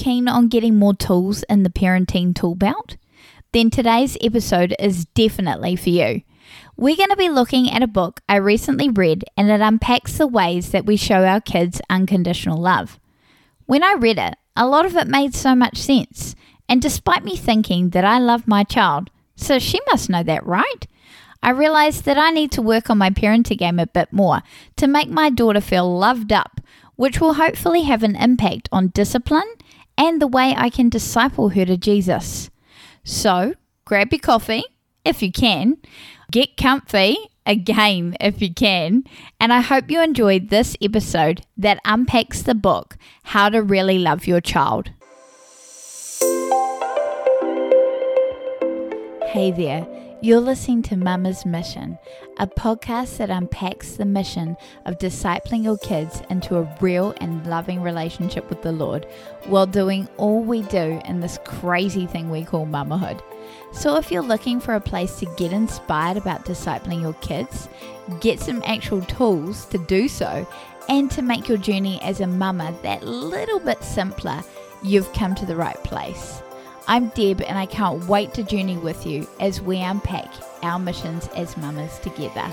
keen on getting more tools in the parenting tool belt? Then today's episode is definitely for you. We're going to be looking at a book I recently read and it unpacks the ways that we show our kids unconditional love. When I read it, a lot of it made so much sense. And despite me thinking that I love my child, so she must know that, right? I realized that I need to work on my parenting game a bit more to make my daughter feel loved up, which will hopefully have an impact on discipline and the way I can disciple her to Jesus. So, grab your coffee if you can, get comfy again if you can, and I hope you enjoyed this episode that unpacks the book How to Really Love Your Child. Hey there. You're listening to Mama's Mission, a podcast that unpacks the mission of discipling your kids into a real and loving relationship with the Lord while doing all we do in this crazy thing we call mamahood. So, if you're looking for a place to get inspired about discipling your kids, get some actual tools to do so, and to make your journey as a mama that little bit simpler, you've come to the right place. I'm Deb, and I can't wait to journey with you as we unpack our missions as mamas together.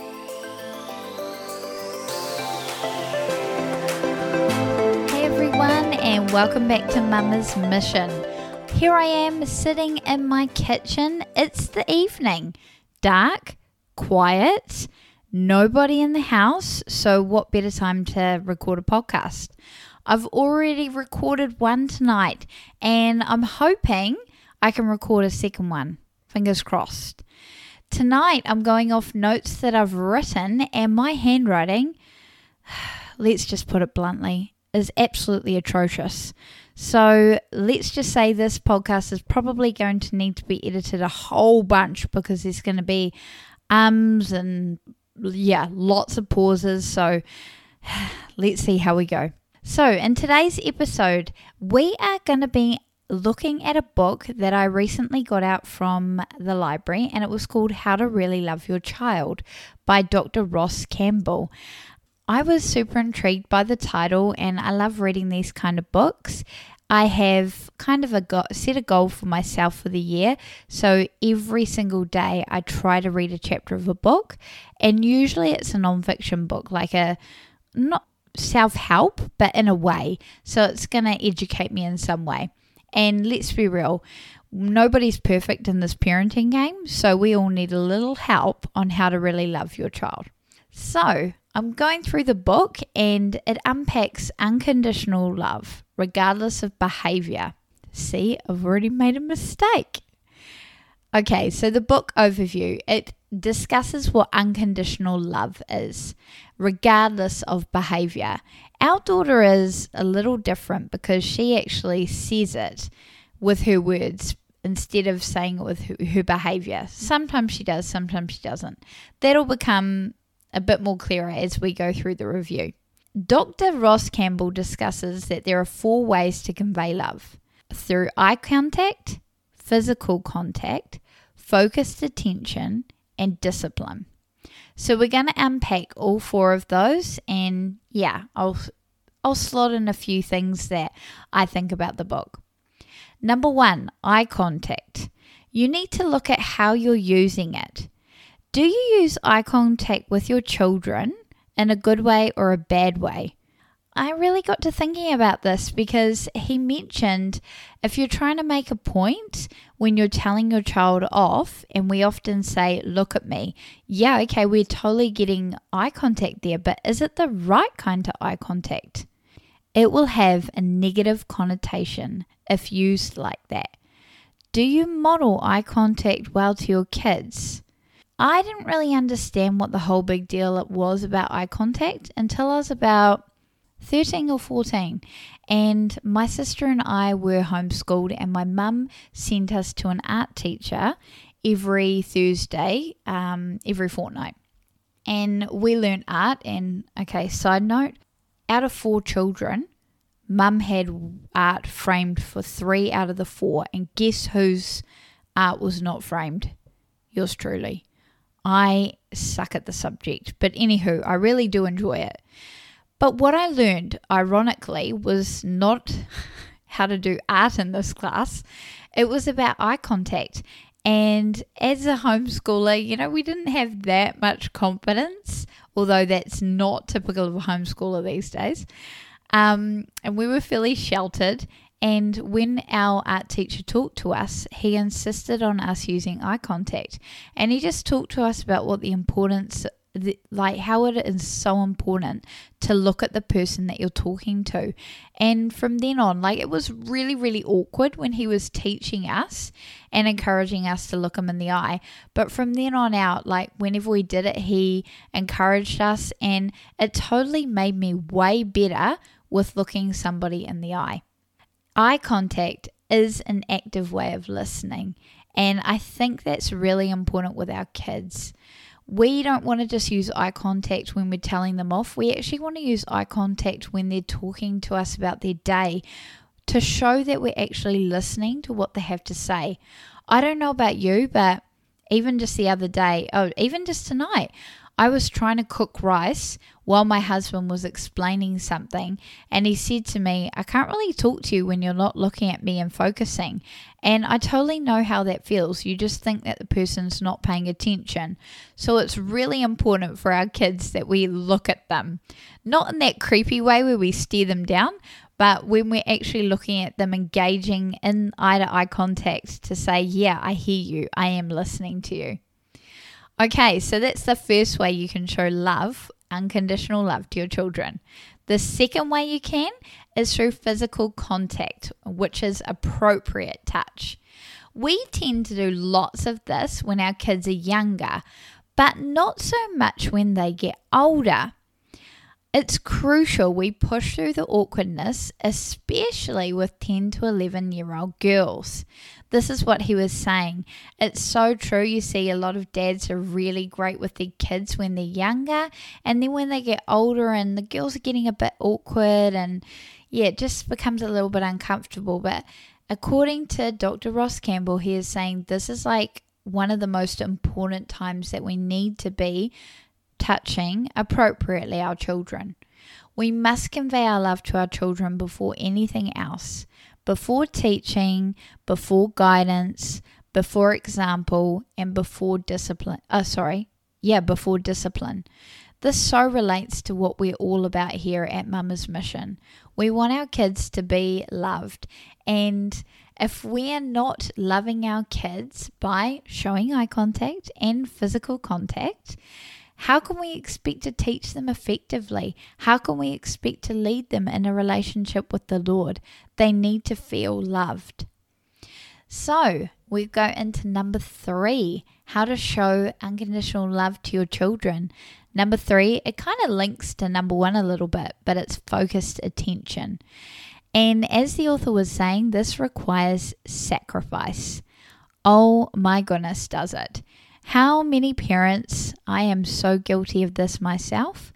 Hey everyone, and welcome back to Mama's Mission. Here I am sitting in my kitchen. It's the evening, dark, quiet, nobody in the house. So, what better time to record a podcast? I've already recorded one tonight, and I'm hoping I can record a second one. Fingers crossed. Tonight, I'm going off notes that I've written, and my handwriting, let's just put it bluntly, is absolutely atrocious. So let's just say this podcast is probably going to need to be edited a whole bunch because there's going to be ums and yeah, lots of pauses. So let's see how we go. So, in today's episode, we are going to be looking at a book that I recently got out from the library, and it was called How to Really Love Your Child by Dr. Ross Campbell. I was super intrigued by the title, and I love reading these kind of books. I have kind of a go- set a goal for myself for the year. So every single day, I try to read a chapter of a book, and usually it's a nonfiction book, like a not self help, but in a way. So it's going to educate me in some way. And let's be real, nobody's perfect in this parenting game, so we all need a little help on how to really love your child. So, I'm going through the book and it unpacks unconditional love, regardless of behavior. See, I've already made a mistake. Okay, so the book overview it discusses what unconditional love is, regardless of behavior. Our daughter is a little different because she actually says it with her words instead of saying it with her, her behavior. Sometimes she does, sometimes she doesn't. That'll become a bit more clearer as we go through the review. Dr. Ross Campbell discusses that there are four ways to convey love through eye contact, physical contact, focused attention, and discipline. So we're going to unpack all four of those and yeah, I'll I'll slot in a few things that I think about the book. Number 1, eye contact. You need to look at how you're using it. Do you use eye contact with your children in a good way or a bad way? I really got to thinking about this because he mentioned if you're trying to make a point when you're telling your child off, and we often say, Look at me. Yeah, okay, we're totally getting eye contact there, but is it the right kind of eye contact? It will have a negative connotation if used like that. Do you model eye contact well to your kids? I didn't really understand what the whole big deal was about eye contact until I was about 13 or 14. And my sister and I were homeschooled, and my mum sent us to an art teacher every Thursday, um, every fortnight. And we learned art. And okay, side note out of four children, mum had art framed for three out of the four. And guess whose art was not framed? Yours truly. I suck at the subject. But anywho, I really do enjoy it. But what I learned, ironically, was not how to do art in this class. It was about eye contact. And as a homeschooler, you know, we didn't have that much confidence, although that's not typical of a homeschooler these days. Um, and we were fairly sheltered. And when our art teacher talked to us, he insisted on us using eye contact. And he just talked to us about what the importance the, like how it is so important to look at the person that you're talking to. And from then on, like it was really, really awkward when he was teaching us and encouraging us to look him in the eye. But from then on out, like whenever we did it, he encouraged us and it totally made me way better with looking somebody in the eye. Eye contact is an active way of listening. And I think that's really important with our kids we don't want to just use eye contact when we're telling them off. We actually want to use eye contact when they're talking to us about their day to show that we're actually listening to what they have to say. I don't know about you, but even just the other day, oh, even just tonight, I was trying to cook rice while my husband was explaining something, and he said to me, I can't really talk to you when you're not looking at me and focusing. And I totally know how that feels. You just think that the person's not paying attention. So it's really important for our kids that we look at them, not in that creepy way where we stare them down, but when we're actually looking at them, engaging in eye to eye contact to say, Yeah, I hear you, I am listening to you. Okay, so that's the first way you can show love, unconditional love to your children. The second way you can is through physical contact, which is appropriate touch. We tend to do lots of this when our kids are younger, but not so much when they get older. It's crucial we push through the awkwardness, especially with 10 to 11 year old girls. This is what he was saying. It's so true. You see, a lot of dads are really great with their kids when they're younger, and then when they get older and the girls are getting a bit awkward, and yeah, it just becomes a little bit uncomfortable. But according to Dr. Ross Campbell, he is saying this is like one of the most important times that we need to be touching appropriately our children. We must convey our love to our children before anything else, before teaching, before guidance, before example, and before discipline. Oh, sorry. Yeah, before discipline. This so relates to what we're all about here at Mama's Mission. We want our kids to be loved. And if we're not loving our kids by showing eye contact and physical contact, how can we expect to teach them effectively? How can we expect to lead them in a relationship with the Lord? They need to feel loved. So, we go into number three how to show unconditional love to your children. Number three, it kind of links to number one a little bit, but it's focused attention. And as the author was saying, this requires sacrifice. Oh my goodness, does it? How many parents, I am so guilty of this myself.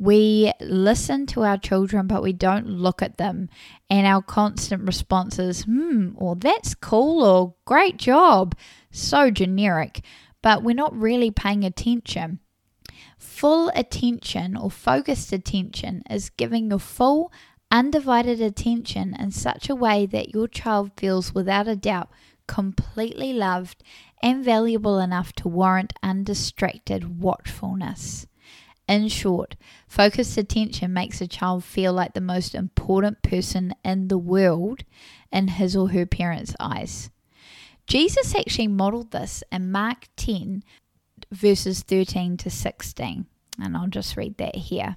We listen to our children, but we don't look at them. And our constant response is, hmm, or that's cool, or great job. So generic, but we're not really paying attention. Full attention or focused attention is giving your full, undivided attention in such a way that your child feels without a doubt completely loved and valuable enough to warrant undistracted watchfulness. In short, focused attention makes a child feel like the most important person in the world in his or her parents' eyes. Jesus actually modeled this in Mark 10, verses 13 to 16. And I'll just read that here.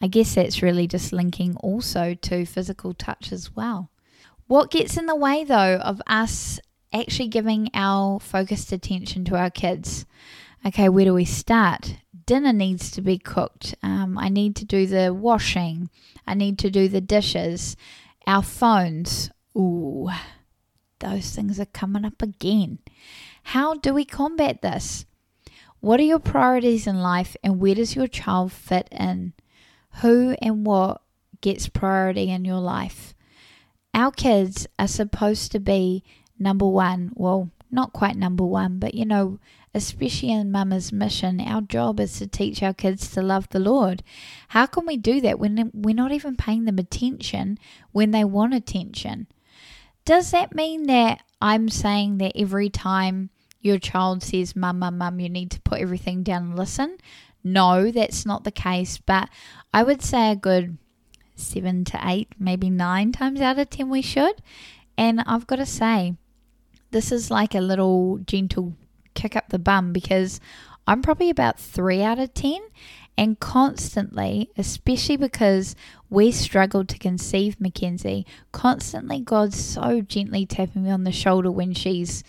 I guess that's really just linking also to physical touch as well. What gets in the way though of us actually giving our focused attention to our kids? Okay, where do we start? Dinner needs to be cooked. Um, I need to do the washing. I need to do the dishes. Our phones. Ooh, those things are coming up again. How do we combat this? What are your priorities in life and where does your child fit in? Who and what gets priority in your life? Our kids are supposed to be number one. Well, not quite number one, but you know, especially in Mama's mission, our job is to teach our kids to love the Lord. How can we do that when we're not even paying them attention when they want attention? Does that mean that I'm saying that every time your child says, Mum, Mum, Mum, you need to put everything down and listen? No, that's not the case, but I would say a good seven to eight, maybe nine times out of ten we should. And I've got to say, this is like a little gentle kick up the bum because I'm probably about three out of 10 and constantly, especially because we struggled to conceive Mackenzie, constantly God's so gently tapping me on the shoulder when she's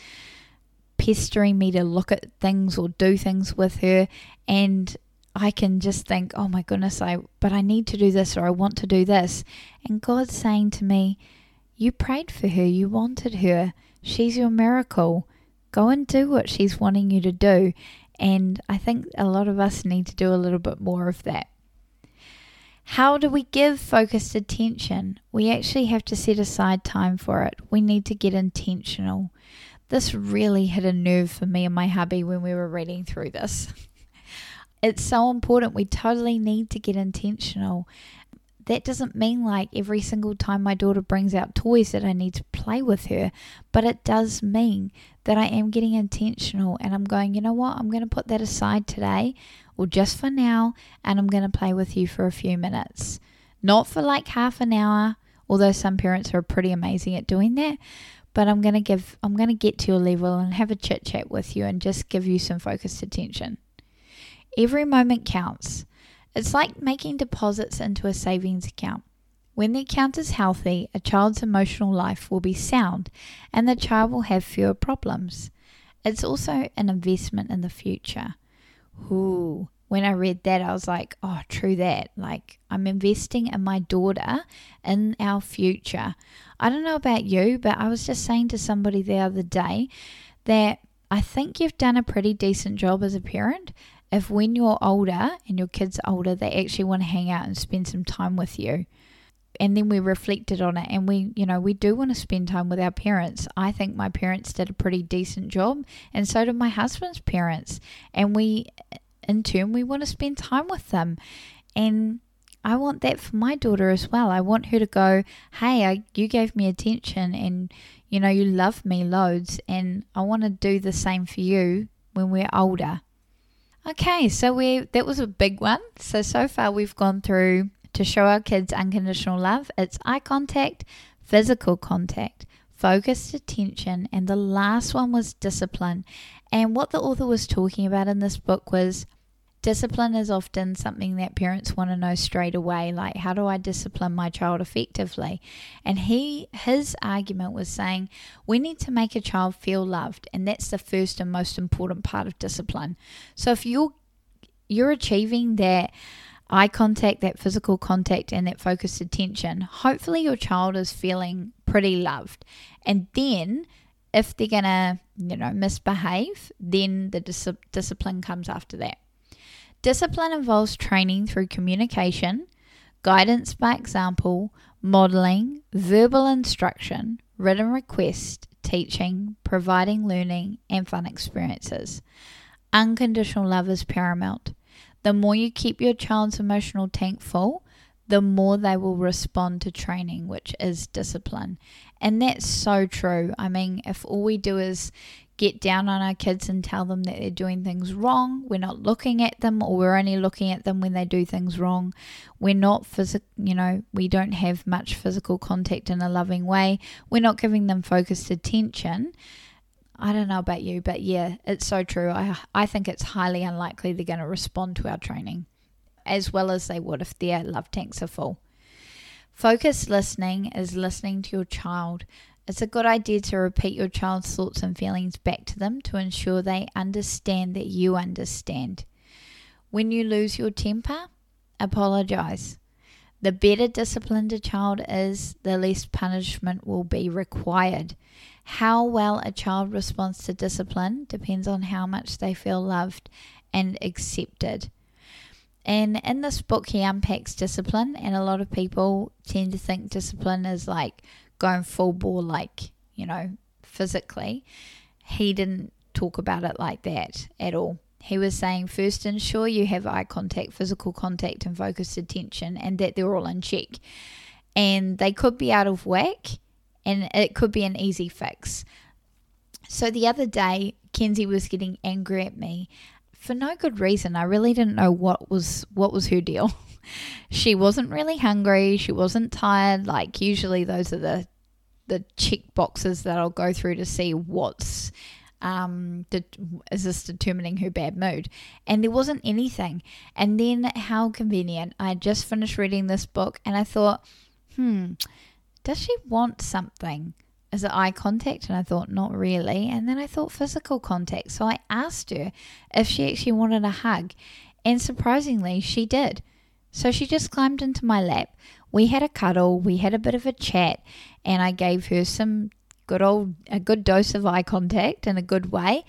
pestering me to look at things or do things with her and I can just think, "Oh my goodness, I but I need to do this or I want to do this." And God's saying to me, "You prayed for her, you wanted her. She's your miracle. Go and do what she's wanting you to do. And I think a lot of us need to do a little bit more of that. How do we give focused attention? We actually have to set aside time for it. We need to get intentional. This really hit a nerve for me and my hubby when we were reading through this. It's so important. We totally need to get intentional that doesn't mean like every single time my daughter brings out toys that I need to play with her, but it does mean that I am getting intentional and I'm going, you know what, I'm going to put that aside today or just for now and I'm going to play with you for a few minutes. Not for like half an hour, although some parents are pretty amazing at doing that, but I'm to give I'm to get to your level and have a chit chat with you and just give you some focused attention. Every moment counts. It's like making deposits into a savings account. When the account is healthy, a child's emotional life will be sound and the child will have fewer problems. It's also an investment in the future. Ooh, when I read that, I was like, oh, true that. Like, I'm investing in my daughter in our future. I don't know about you, but I was just saying to somebody the other day that I think you've done a pretty decent job as a parent if when you're older and your kids are older, they actually want to hang out and spend some time with you. And then we reflected on it and we, you know, we do want to spend time with our parents. I think my parents did a pretty decent job, and so did my husband's parents. And we, in turn, we want to spend time with them. And I want that for my daughter as well. I want her to go, hey, I, you gave me attention and, you know, you love me loads. And I want to do the same for you when we're older. Okay, so we that was a big one. So so far we've gone through to show our kids unconditional love. It's eye contact, physical contact, focused attention, and the last one was discipline. And what the author was talking about in this book was discipline is often something that parents want to know straight away like how do i discipline my child effectively? And he his argument was saying we need to make a child feel loved and that's the first and most important part of discipline. So if you're you're achieving that eye contact that physical contact and that focused attention hopefully your child is feeling pretty loved. And then if they're gonna you know misbehave then the dis- discipline comes after that Discipline involves training through communication, guidance by example, modeling, verbal instruction, written request, teaching, providing learning, and fun experiences. Unconditional love is paramount. The more you keep your child's emotional tank full, the more they will respond to training, which is discipline. And that's so true. I mean, if all we do is get down on our kids and tell them that they're doing things wrong. We're not looking at them, or we're only looking at them when they do things wrong. We're not physical, you know, we don't have much physical contact in a loving way. We're not giving them focused attention. I don't know about you, but yeah, it's so true. I, I think it's highly unlikely they're going to respond to our training as well as they would if their love tanks are full. Focused listening is listening to your child it's a good idea to repeat your child's thoughts and feelings back to them to ensure they understand that you understand. When you lose your temper, apologize. The better disciplined a child is, the less punishment will be required. How well a child responds to discipline depends on how much they feel loved and accepted. And in this book, he unpacks discipline, and a lot of people tend to think discipline is like going full bore, like, you know, physically. He didn't talk about it like that at all. He was saying first ensure you have eye contact, physical contact, and focused attention, and that they're all in check. And they could be out of whack, and it could be an easy fix. So the other day, Kenzie was getting angry at me for no good reason. I really didn't know what was what was her deal. she wasn't really hungry. She wasn't tired. Like usually, those are the the check boxes that I'll go through to see what's um, is this determining her bad mood? And there wasn't anything. And then how convenient. I had just finished reading this book and I thought, hmm, does she want something? Is it eye contact? And I thought, not really. And then I thought physical contact. So I asked her if she actually wanted a hug. And surprisingly, she did. So she just climbed into my lap. We had a cuddle, we had a bit of a chat, and I gave her some good old a good dose of eye contact in a good way,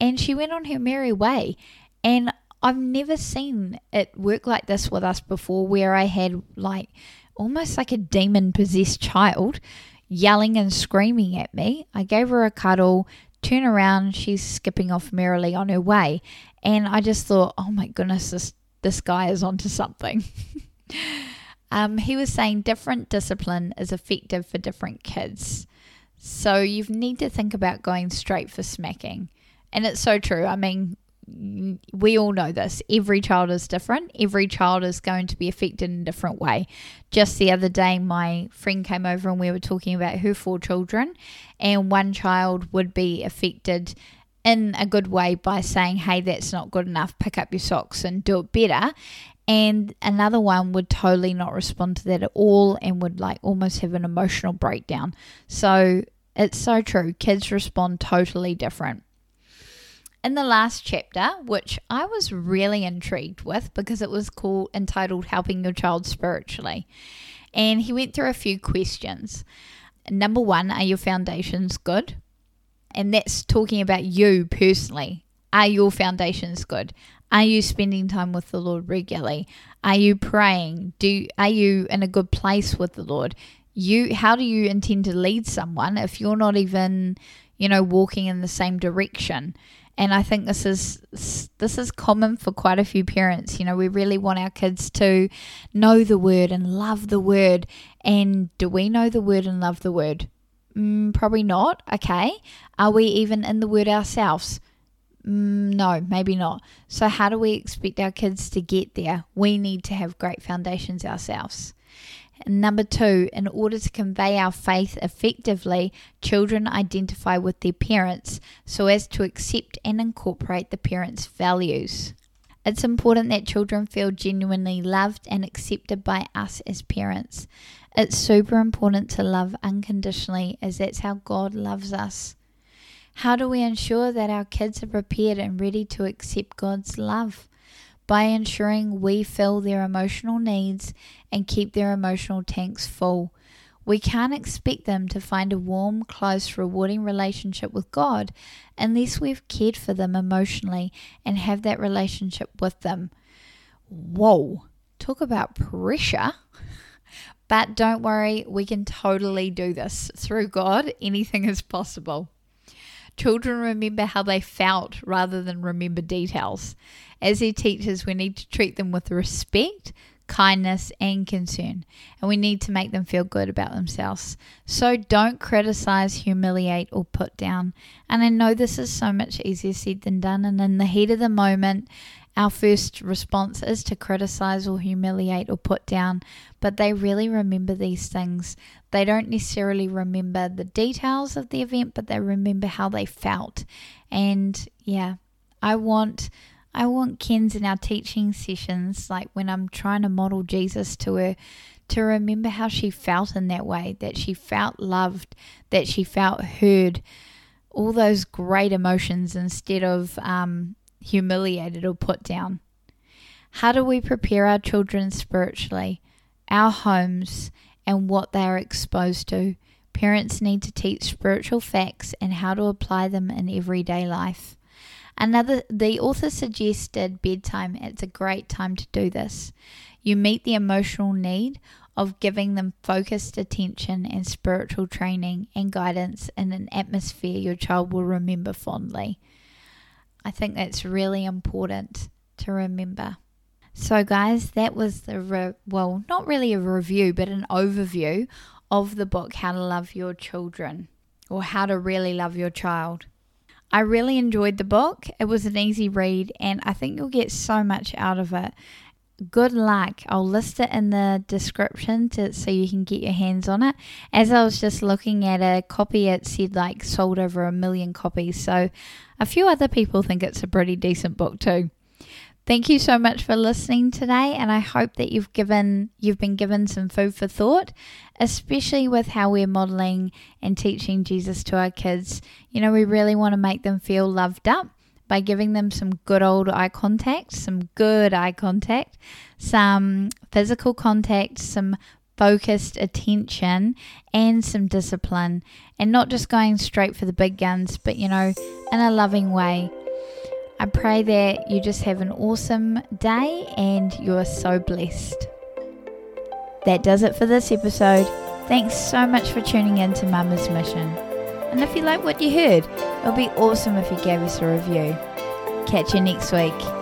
and she went on her merry way. And I've never seen it work like this with us before, where I had like almost like a demon possessed child yelling and screaming at me. I gave her a cuddle, turn around, she's skipping off merrily on her way. And I just thought, oh my goodness, this, this guy is onto something. um, he was saying different discipline is effective for different kids. So you need to think about going straight for smacking. And it's so true. I mean, we all know this. Every child is different. Every child is going to be affected in a different way. Just the other day, my friend came over and we were talking about her four children, and one child would be affected in a good way by saying, Hey, that's not good enough. Pick up your socks and do it better. And another one would totally not respond to that at all and would like almost have an emotional breakdown. So it's so true. Kids respond totally different. In the last chapter, which I was really intrigued with because it was called entitled Helping Your Child Spiritually. And he went through a few questions. Number one, are your foundations good? And that's talking about you personally. Are your foundations good? Are you spending time with the Lord regularly? Are you praying? Do are you in a good place with the Lord? you how do you intend to lead someone if you're not even you know walking in the same direction and i think this is this is common for quite a few parents you know we really want our kids to know the word and love the word and do we know the word and love the word mm, probably not okay are we even in the word ourselves Mm, no, maybe not. So, how do we expect our kids to get there? We need to have great foundations ourselves. And number two, in order to convey our faith effectively, children identify with their parents so as to accept and incorporate the parents' values. It's important that children feel genuinely loved and accepted by us as parents. It's super important to love unconditionally, as that's how God loves us. How do we ensure that our kids are prepared and ready to accept God's love? by ensuring we fill their emotional needs and keep their emotional tanks full. We can't expect them to find a warm, close, rewarding relationship with God unless we've cared for them emotionally and have that relationship with them. Whoa, talk about pressure. But don't worry, we can totally do this. Through God, anything is possible. Children remember how they felt rather than remember details. As their teachers, we need to treat them with respect, kindness, and concern, and we need to make them feel good about themselves. So don't criticize, humiliate, or put down. And I know this is so much easier said than done, and in the heat of the moment, our first response is to criticize or humiliate or put down, but they really remember these things. They don't necessarily remember the details of the event, but they remember how they felt. And yeah, I want I want Kenzie in our teaching sessions, like when I'm trying to model Jesus to her, to remember how she felt in that way, that she felt loved, that she felt heard, all those great emotions instead of um, humiliated or put down. How do we prepare our children spiritually? our homes, and what they are exposed to. Parents need to teach spiritual facts and how to apply them in everyday life. Another, the author suggested bedtime. It's a great time to do this. You meet the emotional need of giving them focused attention and spiritual training and guidance in an atmosphere your child will remember fondly. I think that's really important to remember. So, guys, that was the re- well, not really a review, but an overview of the book How to Love Your Children or How to Really Love Your Child. I really enjoyed the book. It was an easy read, and I think you'll get so much out of it. Good luck. I'll list it in the description to, so you can get your hands on it. As I was just looking at a copy, it said like sold over a million copies. So a few other people think it's a pretty decent book too. Thank you so much for listening today and I hope that you've given you've been given some food for thought, especially with how we're modeling and teaching Jesus to our kids. You know, we really want to make them feel loved up by giving them some good old eye contact, some good eye contact, some physical contact, some focused attention and some discipline and not just going straight for the big guns, but you know, in a loving way I pray that you just have an awesome day and you're so blessed. That does it for this episode. Thanks so much for tuning in to Mama's Mission. And if you like what you heard, it would be awesome if you gave us a review. Catch you next week.